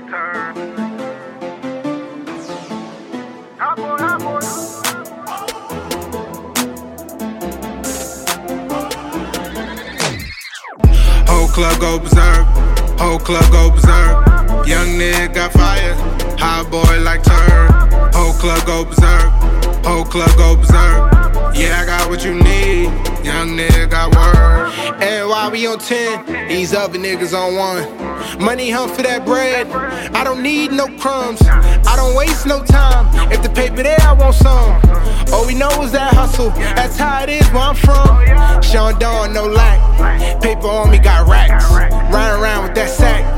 like turn. Whole club go berserk, whole club go berserk. Young nigga got fire, hot boy like turn. Whole club go berserk, whole club go berserk. Yeah, I got what you need, While we on 10, these other niggas on one. Money hunt for that bread. I don't need no crumbs. I don't waste no time. If the paper there, I want some. All we know is that hustle. That's how it is where I'm from. Sean Dawn, no lack. Paper on me got racks. Run around with that sack.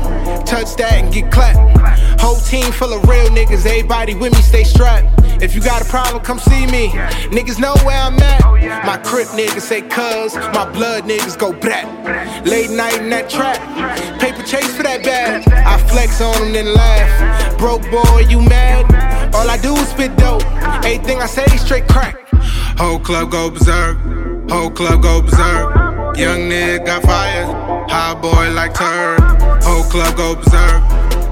Touch that and get clapped. Whole team full of real niggas. Everybody with me, stay strapped. If you got a problem, come see me. Niggas know where I'm at. My crip niggas say cuz. My blood niggas go brat. Late night in that trap. Paper chase for that bag. I flex on them, then laugh. Broke boy, you mad? All I do is spit dope. Everything I say, straight crack. Whole club go berserk, whole club go berserk. Young nigga got fire, hot boy like turd. Club go berserk,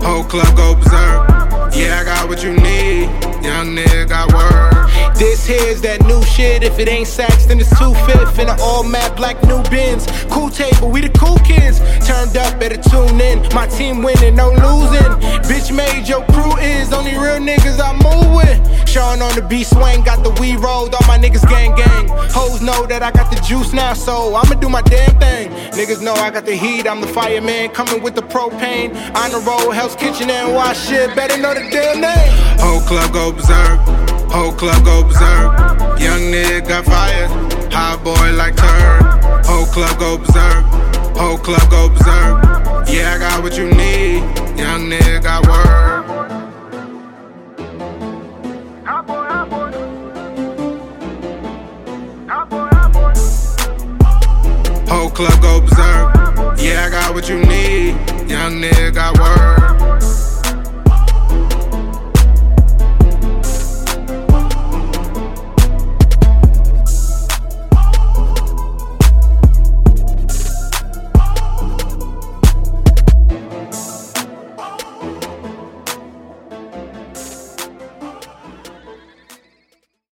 whole club go berserk. Yeah, I got what you need, young nigga got word. This here's that new shit. If it ain't sax, then it's two fifth in an all matte black new Benz. Cool table, we the cool kids. Turned up, better tune in. My team winning, no losing. Bitch made your crew is only real niggas I move with. Sean on the beat swing, got the weed rolled. All my niggas know that I got the juice now, so I'ma do my damn thing. Niggas know I got the heat. I'm the fireman coming with the propane. On the road, Hell's Kitchen and wash shit. Better know the damn name. Whole club go berserk, whole club go berserk. Young nigga got fire, hot boy like turd. Whole club go berserk, whole club go berserk. Yeah, I got what you need, young nigga got word. Club go berserk. Yeah, I got what you need, young nigga got word.